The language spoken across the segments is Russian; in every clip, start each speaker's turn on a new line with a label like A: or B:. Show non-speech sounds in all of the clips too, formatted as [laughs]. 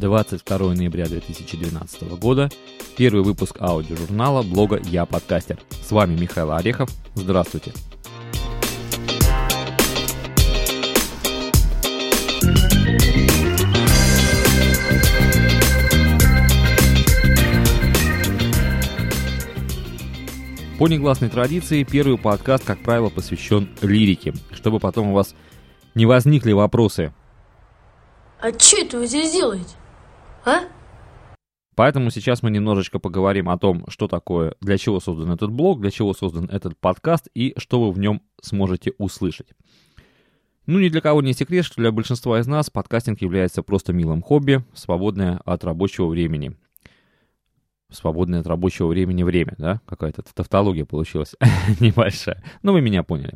A: 22 ноября 2012 года, первый выпуск аудиожурнала блога «Я подкастер». С вами Михаил Орехов. Здравствуйте. По негласной традиции, первый подкаст, как правило, посвящен лирике, чтобы потом у вас не возникли вопросы.
B: А что это вы здесь делаете? А?
A: Поэтому сейчас мы немножечко поговорим о том, что такое, для чего создан этот блог, для чего создан этот подкаст и что вы в нем сможете услышать. Ну, ни для кого не секрет, что для большинства из нас подкастинг является просто милым хобби, свободное от рабочего времени свободное от рабочего времени время, да? Какая-то тавтология получилась [laughs] небольшая. Но вы меня поняли.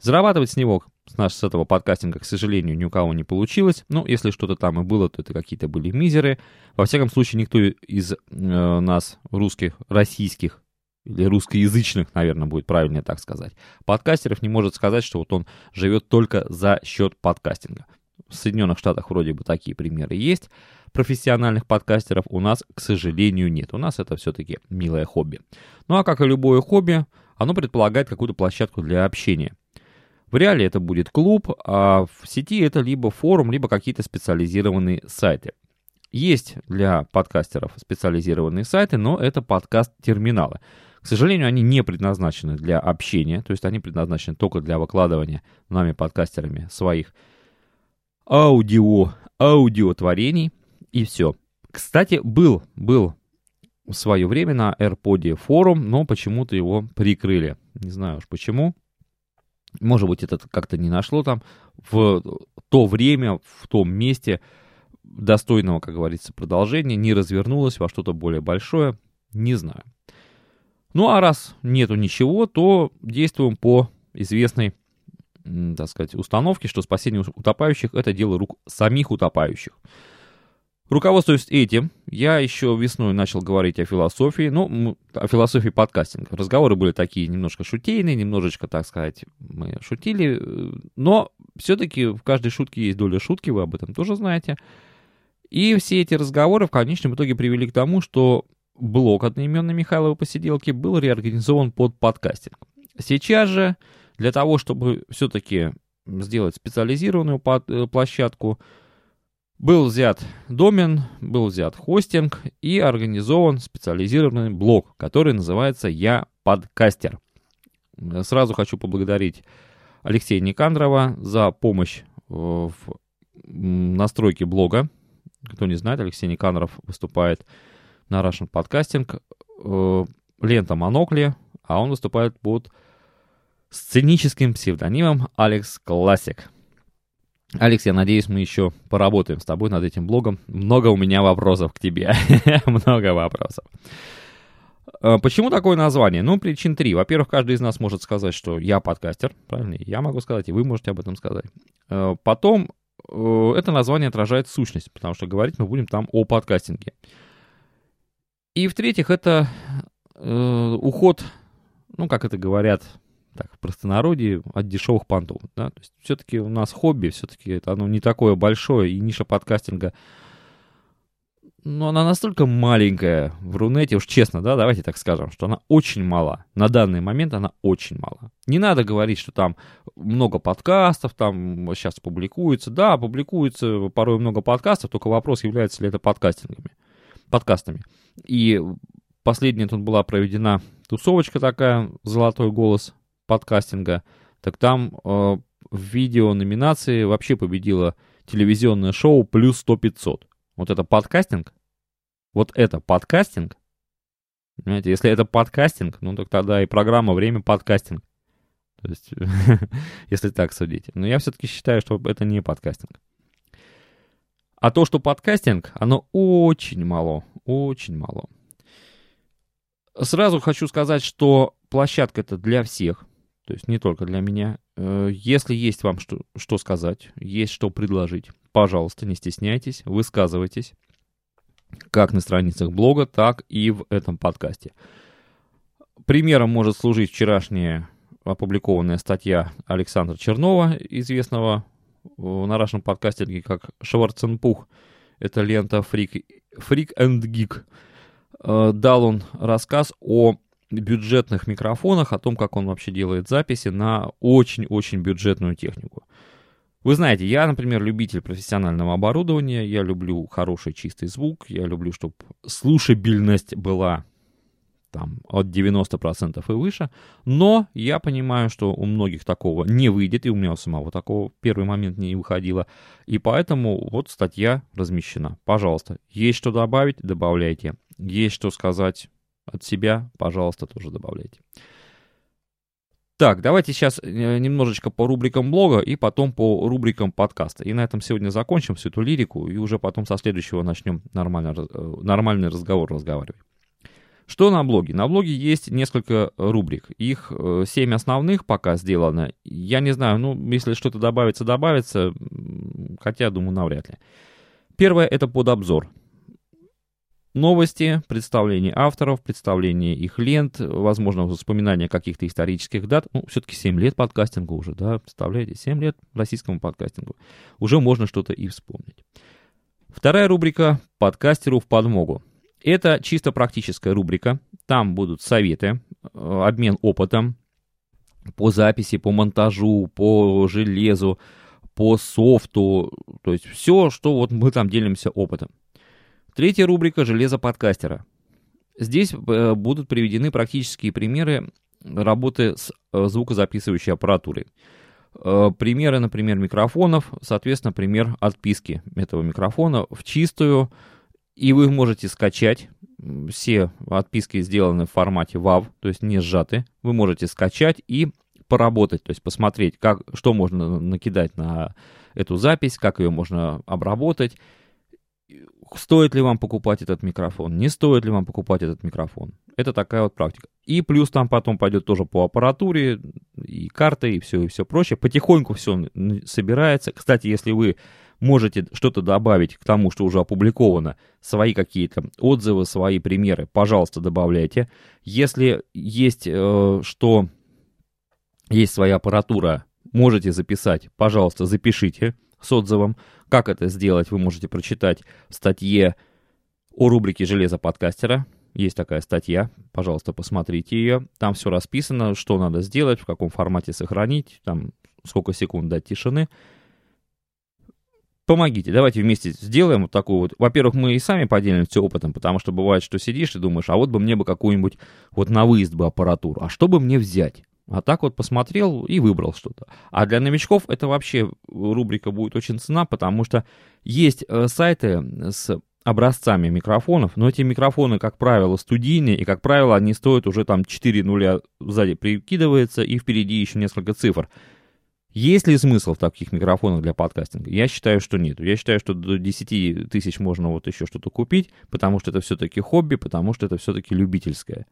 A: Зарабатывать с него, с, наш, с этого подкастинга, к сожалению, ни у кого не получилось. Ну, если что-то там и было, то это какие-то были мизеры. Во всяком случае, никто из э, нас, русских, российских, или русскоязычных, наверное, будет правильнее так сказать, подкастеров не может сказать, что вот он живет только за счет подкастинга. В Соединенных Штатах вроде бы такие примеры есть профессиональных подкастеров у нас, к сожалению, нет. У нас это все-таки милое хобби. Ну а как и любое хобби, оно предполагает какую-то площадку для общения. В реале это будет клуб, а в сети это либо форум, либо какие-то специализированные сайты. Есть для подкастеров специализированные сайты, но это подкаст-терминалы. К сожалению, они не предназначены для общения, то есть они предназначены только для выкладывания нами, подкастерами, своих аудио, аудиотворений, и все. Кстати, был, был в свое время на AirPod форум, но почему-то его прикрыли. Не знаю уж почему. Может быть, это как-то не нашло там в то время, в том месте достойного, как говорится, продолжения, не развернулось во что-то более большое, не знаю. Ну а раз нету ничего, то действуем по известной, так сказать, установке, что спасение утопающих – это дело рук самих утопающих. Руководствуясь этим, я еще весной начал говорить о философии, ну, о философии подкастинга. Разговоры были такие немножко шутейные, немножечко, так сказать, мы шутили, но все-таки в каждой шутке есть доля шутки, вы об этом тоже знаете. И все эти разговоры в конечном итоге привели к тому, что блог одноименной Михайловой посиделки был реорганизован под подкастинг. Сейчас же для того, чтобы все-таки сделать специализированную э, площадку, был взят домен, был взят хостинг и организован специализированный блог, который называется «Я подкастер». Сразу хочу поблагодарить Алексея Никандрова за помощь э, в настройке блога. Кто не знает, Алексей Никандров выступает на Russian Podcasting. Э, лента Монокли, а он выступает под сценическим псевдонимом Алекс Классик. Алекс, я надеюсь, мы еще поработаем с тобой над этим блогом. Много у меня вопросов к тебе. [laughs] Много вопросов. Э, почему такое название? Ну, причин три. Во-первых, каждый из нас может сказать, что я подкастер, правильно? Я могу сказать, и вы можете об этом сказать. Э, потом, э, это название отражает сущность, потому что говорить мы будем там о подкастинге. И в-третьих, это уход, ну, как это говорят так, в простонародье от дешевых понтов. Да? То есть все-таки у нас хобби, все-таки это оно не такое большое, и ниша подкастинга, но она настолько маленькая в Рунете, уж честно, да, давайте так скажем, что она очень мала. На данный момент она очень мала. Не надо говорить, что там много подкастов, там сейчас публикуется. Да, публикуется порой много подкастов, только вопрос, является ли это подкастингами, подкастами. И последняя тут была проведена тусовочка такая, «Золотой голос», подкастинга, так там э, в видео номинации вообще победило телевизионное шоу плюс 100-500. Вот это подкастинг? Вот это подкастинг? Понимаете, если это подкастинг, ну так тогда и программа «Время подкастинг». То есть, [laughs] если так судить. Но я все-таки считаю, что это не подкастинг. А то, что подкастинг, оно очень мало, очень мало. Сразу хочу сказать, что площадка это для всех. То есть не только для меня. Э, если есть вам что, что сказать, есть что предложить, пожалуйста, не стесняйтесь, высказывайтесь. Как на страницах блога, так и в этом подкасте. Примером может служить вчерашняя опубликованная статья Александра Чернова, известного на нашем подкасте как Шварценпух. это лента Freak, Freak and Geek. Э, дал он рассказ о бюджетных микрофонах, о том, как он вообще делает записи на очень-очень бюджетную технику. Вы знаете, я, например, любитель профессионального оборудования, я люблю хороший чистый звук, я люблю, чтобы слушабельность была там от 90% и выше, но я понимаю, что у многих такого не выйдет, и у меня у самого такого в первый момент не выходило, и поэтому вот статья размещена. Пожалуйста, есть что добавить, добавляйте. Есть что сказать от себя, пожалуйста, тоже добавляйте. Так, давайте сейчас э, немножечко по рубрикам блога и потом по рубрикам подкаста. И на этом сегодня закончим всю эту лирику, и уже потом со следующего начнем нормально, э, нормальный разговор разговаривать. Что на блоге? На блоге есть несколько рубрик. Их э, семь основных пока сделано. Я не знаю, ну, если что-то добавится, добавится, хотя, думаю, навряд ли. Первое — это под обзор. Новости, представление авторов, представление их лент, возможно, воспоминания каких-то исторических дат. Ну, все-таки 7 лет подкастингу уже, да, представляете, 7 лет российскому подкастингу. Уже можно что-то и вспомнить. Вторая рубрика «Подкастеру в подмогу». Это чисто практическая рубрика. Там будут советы, э, обмен опытом по записи, по монтажу, по железу, по софту. То есть все, что вот мы там делимся опытом. Третья рубрика «Железо подкастера». Здесь э, будут приведены практические примеры работы с э, звукозаписывающей аппаратурой. Э, примеры, например, микрофонов, соответственно, пример отписки этого микрофона в чистую, и вы можете скачать. Все отписки сделаны в формате WAV, то есть не сжаты. Вы можете скачать и поработать, то есть посмотреть, как, что можно накидать на эту запись, как ее можно обработать стоит ли вам покупать этот микрофон, не стоит ли вам покупать этот микрофон. Это такая вот практика. И плюс там потом пойдет тоже по аппаратуре, и карты, и все, и все прочее. Потихоньку все собирается. Кстати, если вы можете что-то добавить к тому, что уже опубликовано, свои какие-то отзывы, свои примеры, пожалуйста, добавляйте. Если есть э, что, есть своя аппаратура, можете записать, пожалуйста, запишите с отзывом. Как это сделать, вы можете прочитать в статье о рубрике «Железо подкастера». Есть такая статья, пожалуйста, посмотрите ее. Там все расписано, что надо сделать, в каком формате сохранить, там сколько секунд дать тишины. Помогите, давайте вместе сделаем вот такую вот. Во-первых, мы и сами поделимся опытом, потому что бывает, что сидишь и думаешь, а вот бы мне бы какую-нибудь вот на выезд бы аппаратуру, а что бы мне взять? А так вот посмотрел и выбрал что-то. А для новичков это вообще рубрика будет очень цена, потому что есть э, сайты с образцами микрофонов, но эти микрофоны, как правило, студийные, и, как правило, они стоят уже там 4 нуля сзади прикидывается, и впереди еще несколько цифр. Есть ли смысл в таких микрофонах для подкастинга? Я считаю, что нет. Я считаю, что до 10 тысяч можно вот еще что-то купить, потому что это все-таки хобби, потому что это все-таки любительское.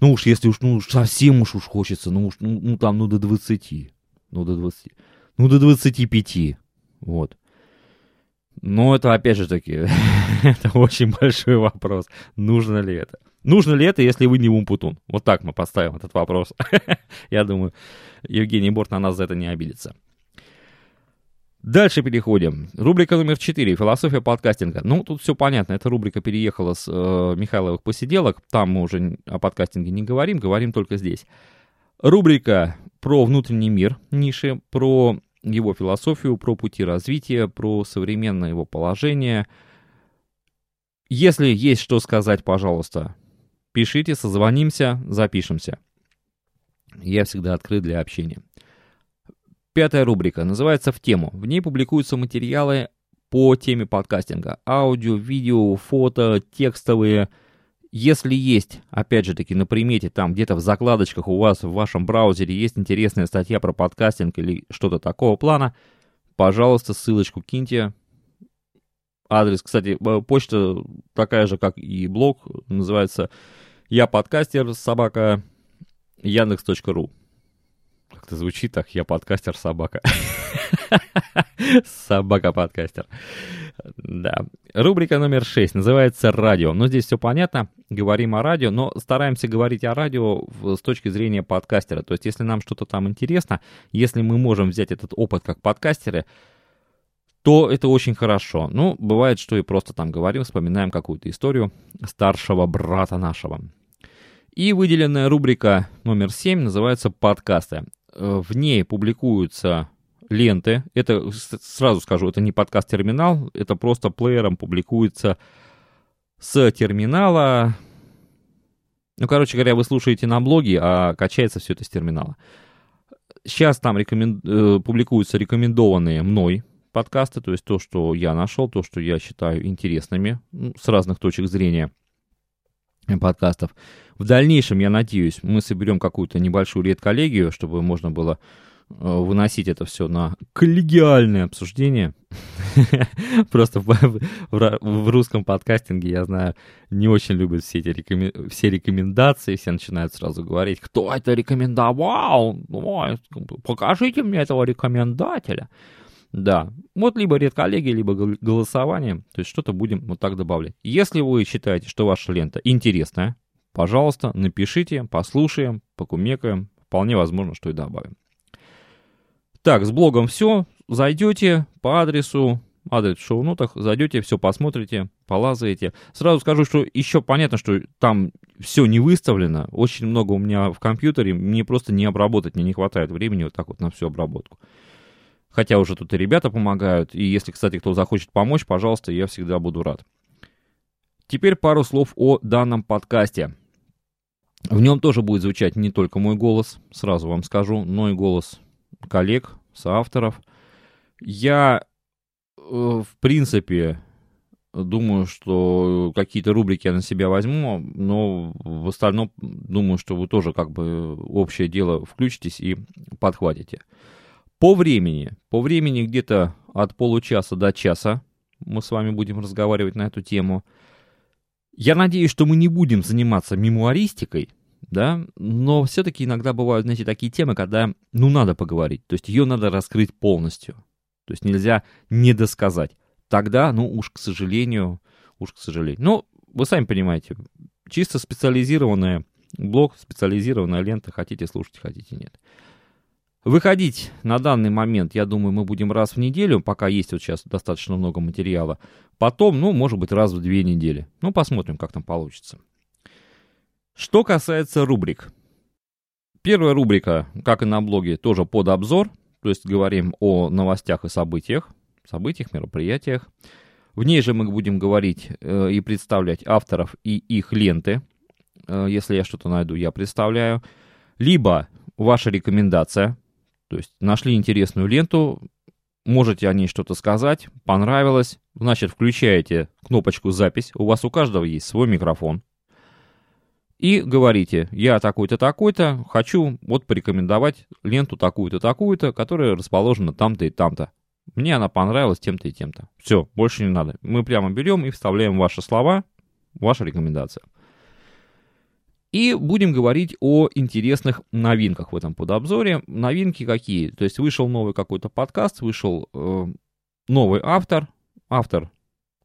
A: Ну уж если уж, ну совсем уж уж хочется, ну уж, ну, ну там, ну до 20. Ну до 20. Ну до 25. Вот. Но это опять же таки, [laughs] это очень большой вопрос. Нужно ли это? Нужно ли это, если вы не Умпутун? Вот так мы поставим этот вопрос. [laughs] Я думаю, Евгений Борт на нас за это не обидится. Дальше переходим. Рубрика номер 4. Философия подкастинга. Ну, тут все понятно. Эта рубрика переехала с э, Михайловых посиделок. Там мы уже о подкастинге не говорим, говорим только здесь. Рубрика про внутренний мир ниши, про его философию, про пути развития, про современное его положение. Если есть что сказать, пожалуйста, пишите, созвонимся, запишемся. Я всегда открыт для общения. Пятая рубрика называется «В тему». В ней публикуются материалы по теме подкастинга. Аудио, видео, фото, текстовые. Если есть, опять же таки, на примете, там где-то в закладочках у вас в вашем браузере есть интересная статья про подкастинг или что-то такого плана, пожалуйста, ссылочку киньте. Адрес, кстати, э, почта такая же, как и блог, называется я подкастер собака яндекс.ру как-то звучит так, я подкастер собака. Собака-подкастер. Да. Рубрика номер 6 называется «Радио». Ну, здесь все понятно, говорим о радио, но стараемся говорить о радио с точки зрения подкастера. То есть, если нам что-то там интересно, если мы можем взять этот опыт как подкастеры, то это очень хорошо. Ну, бывает, что и просто там говорим, вспоминаем какую-то историю старшего брата нашего. И выделенная рубрика номер 7 называется «Подкасты». Э, в ней публикуются ленты. Это, сразу скажу, это не подкаст-терминал, это просто плеером публикуется с терминала. Ну, короче говоря, вы слушаете на блоге, а качается все это с терминала. Сейчас там рекомен... Э, публикуются рекомендованные мной подкасты, то есть то, что я нашел, то, что я считаю интересными с разных точек зрения подкастов. В дальнейшем, я надеюсь, мы соберем какую-то небольшую редколлегию, чтобы можно было э, выносить это все на коллегиальное обсуждение. [laughs] Просто в русском подкастинге, я знаю, не очень любят все эти все рекомендации, все начинают сразу говорить, кто это рекомендовал, покажите мне этого рекомендателя. Да, вот либо редколлегия, либо голосование, то есть что-то будем вот так добавлять. Если вы считаете, что ваша лента интересная, пожалуйста, напишите, послушаем, покумекаем, вполне возможно, что и добавим. Так, с блогом все, зайдете по адресу, адрес в шоу-нотах, зайдете, все посмотрите, полазаете. Сразу скажу, что еще понятно, что там все не выставлено, очень много у меня в компьютере, мне просто не обработать, мне не хватает времени вот так вот на всю обработку. Хотя уже тут и ребята помогают. И если, кстати, кто захочет помочь, пожалуйста, я всегда буду рад. Теперь пару слов о данном подкасте. В нем тоже будет звучать не только мой голос, сразу вам скажу, но и голос коллег, соавторов. Я, э, в принципе, думаю, что какие-то рубрики я на себя возьму, но в остальном думаю, что вы тоже как бы общее дело включитесь и подхватите. По времени, по времени где-то от получаса до часа мы с вами будем разговаривать на эту тему. Я надеюсь, что мы не будем заниматься мемуаристикой, да, но все-таки иногда бывают, знаете, такие темы, когда, ну, надо поговорить, то есть ее надо раскрыть полностью, то есть нельзя не досказать. Тогда, ну, уж к сожалению, уж к сожалению. Ну, вы сами понимаете, чисто специализированная блог, специализированная лента, хотите слушать, хотите нет. Выходить на данный момент, я думаю, мы будем раз в неделю, пока есть вот сейчас достаточно много материала. Потом, ну, может быть, раз в две недели. Ну, посмотрим, как там получится. Что касается рубрик. Первая рубрика, как и на блоге, тоже под обзор. То есть говорим о новостях и событиях, событиях, мероприятиях. В ней же мы будем говорить э, и представлять авторов и их ленты. Э, если я что-то найду, я представляю. Либо ваша рекомендация, то есть нашли интересную ленту, можете о ней что-то сказать, понравилось, значит, включаете кнопочку «Запись», у вас у каждого есть свой микрофон, и говорите, я такой-то, такой-то, хочу вот порекомендовать ленту такую-то, такую-то, которая расположена там-то и там-то. Мне она понравилась тем-то и тем-то. Все, больше не надо. Мы прямо берем и вставляем ваши слова, ваша рекомендация. И будем говорить о интересных новинках в этом подобзоре. Новинки какие? То есть вышел новый какой-то подкаст, вышел э, новый автор. Автор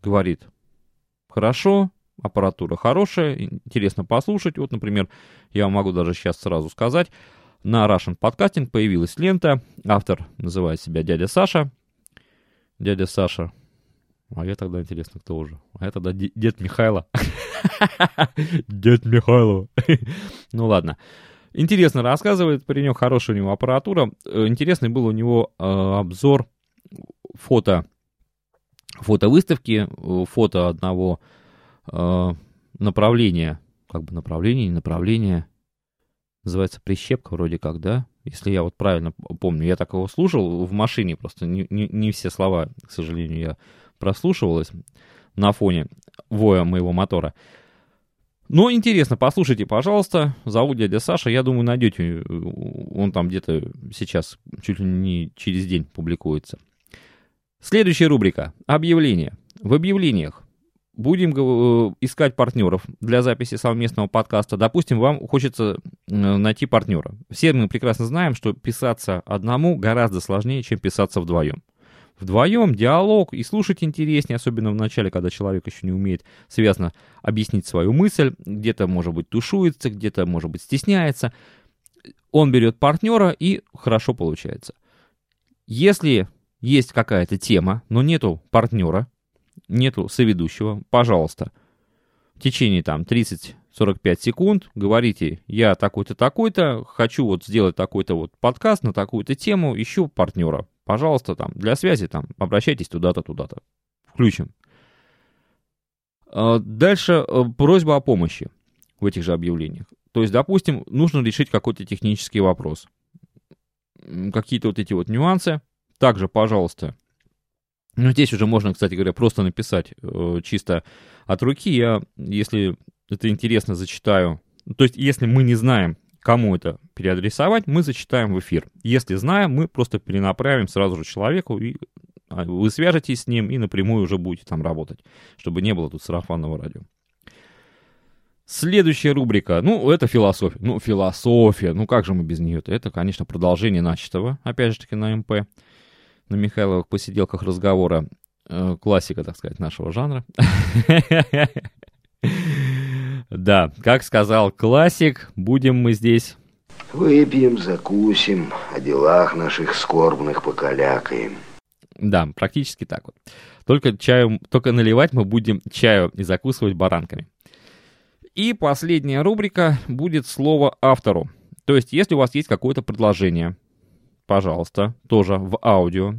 A: говорит, хорошо, аппаратура хорошая, интересно послушать. Вот, например, я могу даже сейчас сразу сказать, на Russian Podcasting появилась лента. Автор называет себя дядя Саша. Дядя Саша а я тогда, интересно, кто уже? А я тогда дед Михайло. [laughs] Дед Михайло. [laughs] Ну ладно. Интересно рассказывает, паренек, хорошая у него аппаратура. Э, интересный был у него э, обзор фото, фотовыставки, э, фото одного направления, как бы направление, направление, называется прищепка вроде как, да? Если я вот правильно помню, я так его слушал в машине, просто не, не, не все слова, к сожалению, я прослушивалось на фоне воя моего мотора. Но интересно, послушайте, пожалуйста. Зовут дядя Саша. Я думаю, найдете. Он там где-то сейчас чуть ли не через день публикуется. Следующая рубрика. Объявления. В объявлениях будем э, искать партнеров для записи совместного подкаста. Допустим, вам хочется э, найти партнера. Все мы прекрасно знаем, что писаться одному гораздо сложнее, чем писаться вдвоем вдвоем, диалог, и слушать интереснее, особенно в начале, когда человек еще не умеет связно объяснить свою мысль, где-то, может быть, тушуется, где-то, может быть, стесняется. Он берет партнера, и хорошо получается. Если есть какая-то тема, но нету партнера, нету соведущего, пожалуйста, в течение там 30-45 секунд говорите, я такой-то, такой-то, хочу вот сделать такой-то вот подкаст на такую-то тему, ищу партнера. Пожалуйста, там, для связи там, обращайтесь туда-то, туда-то. Включим. А, дальше э, просьба о помощи в этих же объявлениях. То есть, допустим, нужно решить какой-то технический вопрос. Какие-то вот эти вот нюансы. Также, пожалуйста, ну, здесь уже можно, кстати говоря, просто написать э, чисто от руки. Я, если это интересно, зачитаю. То есть, если мы не знаем, кому это переадресовать, мы зачитаем в эфир. Если знаем, мы просто перенаправим сразу же человеку, и а, вы свяжетесь с ним и напрямую уже будете там работать, чтобы не было тут сарафанного радио. Следующая рубрика, ну, это философия. Ну, философия, ну как же мы без нее-то? Это, конечно, продолжение начатого, опять же таки, на МП на Михайловых посиделках разговора. Э, классика, так сказать, нашего жанра. [laughs] Да, как сказал классик, будем мы здесь...
C: Выпьем, закусим, о делах наших скорбных покалякаем.
A: Да, практически так вот. Только чаю, только наливать мы будем чаю и закусывать баранками. И последняя рубрика будет слово автору. То есть, если у вас есть какое-то предложение, пожалуйста, тоже в аудио.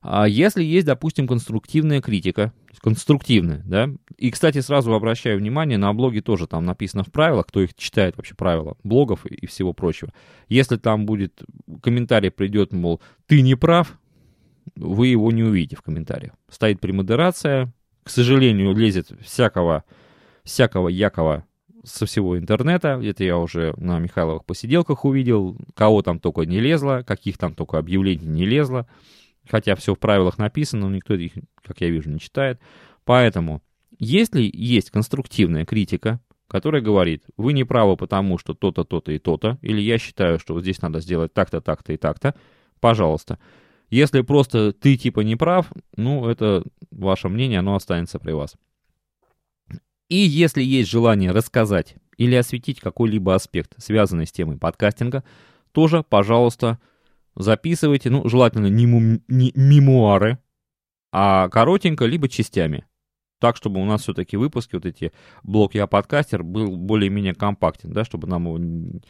A: А если есть, допустим, конструктивная критика, конструктивная, да, и, кстати, сразу обращаю внимание, на блоге тоже там написано в правилах, кто их читает вообще правила блогов и всего прочего. Если там будет комментарий придет, мол, ты не прав, вы его не увидите в комментариях. Стоит премодерация, к сожалению, лезет всякого, всякого якого со всего интернета. Это я уже на Михайловых посиделках увидел. Кого там только не лезло, каких там только объявлений не лезло. Хотя все в правилах написано, но никто их, как я вижу, не читает. Поэтому, если есть конструктивная критика, которая говорит, вы не правы потому, что то-то, то-то и то-то, или я считаю, что вот здесь надо сделать так-то, так-то и так-то, пожалуйста. Если просто ты типа не прав, ну, это ваше мнение, оно останется при вас. И если есть желание рассказать или осветить какой-либо аспект, связанный с темой подкастинга, тоже, пожалуйста, записывайте, ну, желательно не, му- не мемуары, а коротенько, либо частями. Так, чтобы у нас все-таки выпуски, вот эти блок «Я подкастер» был более-менее компактен, да, чтобы нам его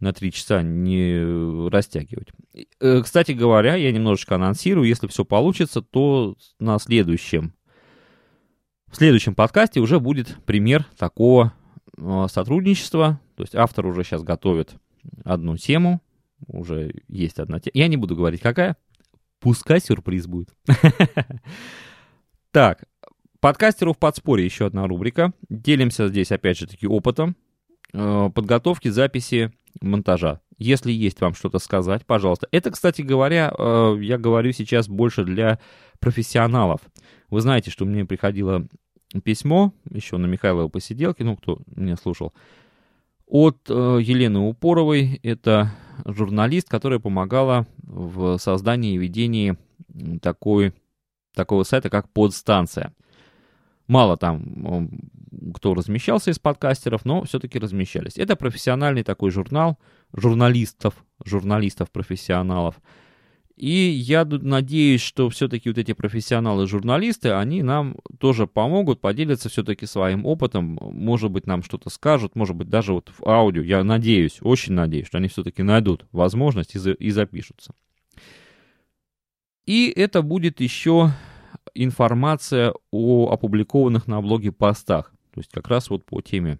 A: на три часа не растягивать. Э, кстати говоря, я немножечко анонсирую, если все получится, то на следующем в следующем подкасте уже будет пример такого э, сотрудничества. То есть автор уже сейчас готовит одну тему. Уже есть одна тема. Я не буду говорить, какая. Пускай сюрприз будет. [laughs] Так, подкастеру в подспорье еще одна рубрика. Делимся здесь, опять же таки, опытом э, подготовки, записи, монтажа. Если есть вам что-то сказать, пожалуйста. Это, кстати говоря, э, я говорю сейчас больше для профессионалов. Вы знаете, что мне приходило письмо еще на Михайлова посиделке, ну, кто меня слушал, от э, Елены Упоровой. Это журналист, которая помогала в создании и ведении такой, такого сайта, как подстанция. Мало там кто размещался из подкастеров, но все-таки размещались. Это профессиональный такой журнал журналистов, журналистов-профессионалов. И я надеюсь, что все-таки вот эти профессионалы-журналисты, они нам тоже помогут, поделятся все-таки своим опытом, может быть, нам что-то скажут, может быть, даже вот в аудио, я надеюсь, очень надеюсь, что они все-таки найдут возможность и, за, и запишутся. И это будет еще информация о опубликованных на блоге постах, то есть как раз вот по теме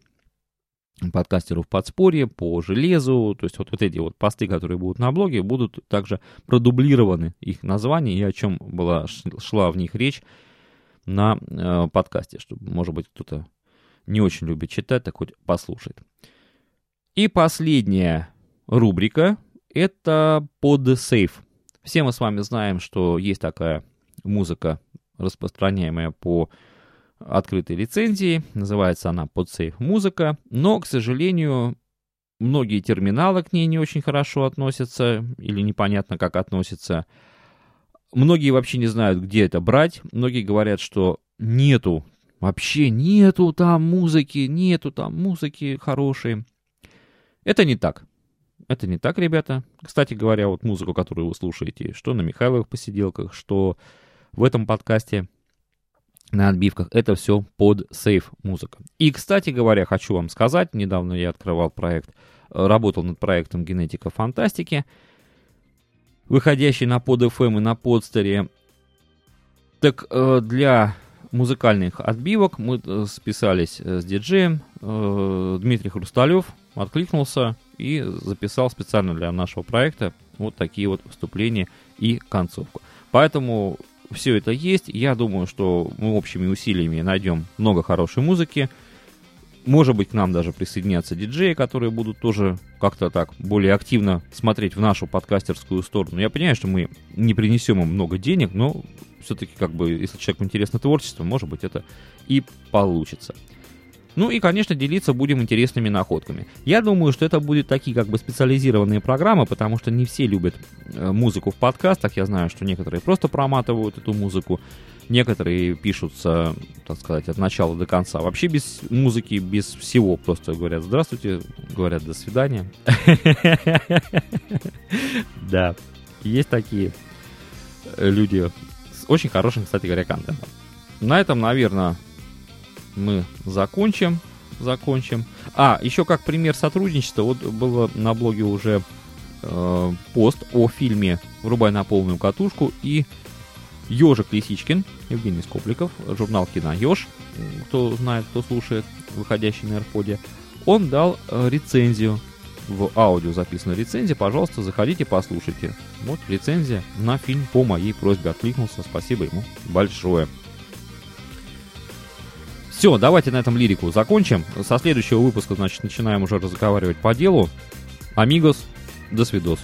A: подкастеров подспорье по железу, то есть вот, вот эти вот посты, которые будут на блоге, будут также продублированы их названия и о чем была шла в них речь на э, подкасте, чтобы, может быть, кто-то не очень любит читать, так хоть послушает. И последняя рубрика — это под сейф. Все мы с вами знаем, что есть такая музыка, распространяемая по открытой лицензии, называется она PodSafe музыка, но, к сожалению, многие терминалы к ней не очень хорошо относятся или непонятно как относятся. Многие вообще не знают, где это брать. Многие говорят, что нету, вообще нету там музыки, нету там музыки хорошей. Это не так. это не так, ребята. Кстати говоря, вот музыку, которую вы слушаете, что на Михайловых посиделках, что в этом подкасте на отбивках, это все под сейф музыка. И, кстати говоря, хочу вам сказать, недавно я открывал проект, э, работал над проектом «Генетика фантастики», выходящий на под FM и на подстере. Так э, для музыкальных отбивок мы э, списались с диджеем. Дмитрий Хрусталев откликнулся и записал специально для нашего проекта вот такие вот выступления и концовку. Поэтому все это есть. Я думаю, что мы общими усилиями найдем много хорошей музыки. Может быть, к нам даже присоединятся диджеи, которые будут тоже как-то так более активно смотреть в нашу подкастерскую сторону. Я понимаю, что мы не принесем им много денег, но все-таки, как бы, если человеку интересно творчество, может быть, это и получится. Ну и, конечно, делиться будем интересными находками. Я думаю, что это будут такие как бы специализированные программы, потому что не все любят э, музыку в подкастах. Я знаю, что некоторые просто проматывают эту музыку, некоторые пишутся, так сказать, от начала до конца. Вообще без музыки, без всего. Просто говорят «здравствуйте», говорят «до свидания». [laughs] Да, есть такие люди с очень хорошим, кстати говоря, контентом. На этом, наверное, мы закончим. Закончим. А, еще как пример сотрудничества, вот было на блоге уже э, пост о фильме «Врубай на полную катушку» и Ежик Лисичкин, Евгений Скопликов, журнал «Кино Еж», кто знает, кто слушает, выходящий на AirPod, он дал э, рецензию в аудио записана рецензия, пожалуйста, заходите, послушайте. Вот рецензия на фильм по моей просьбе откликнулся, спасибо ему большое. Все, давайте на этом лирику закончим. Со следующего выпуска, значит, начинаем уже разговаривать по делу. Амигос, до свидос.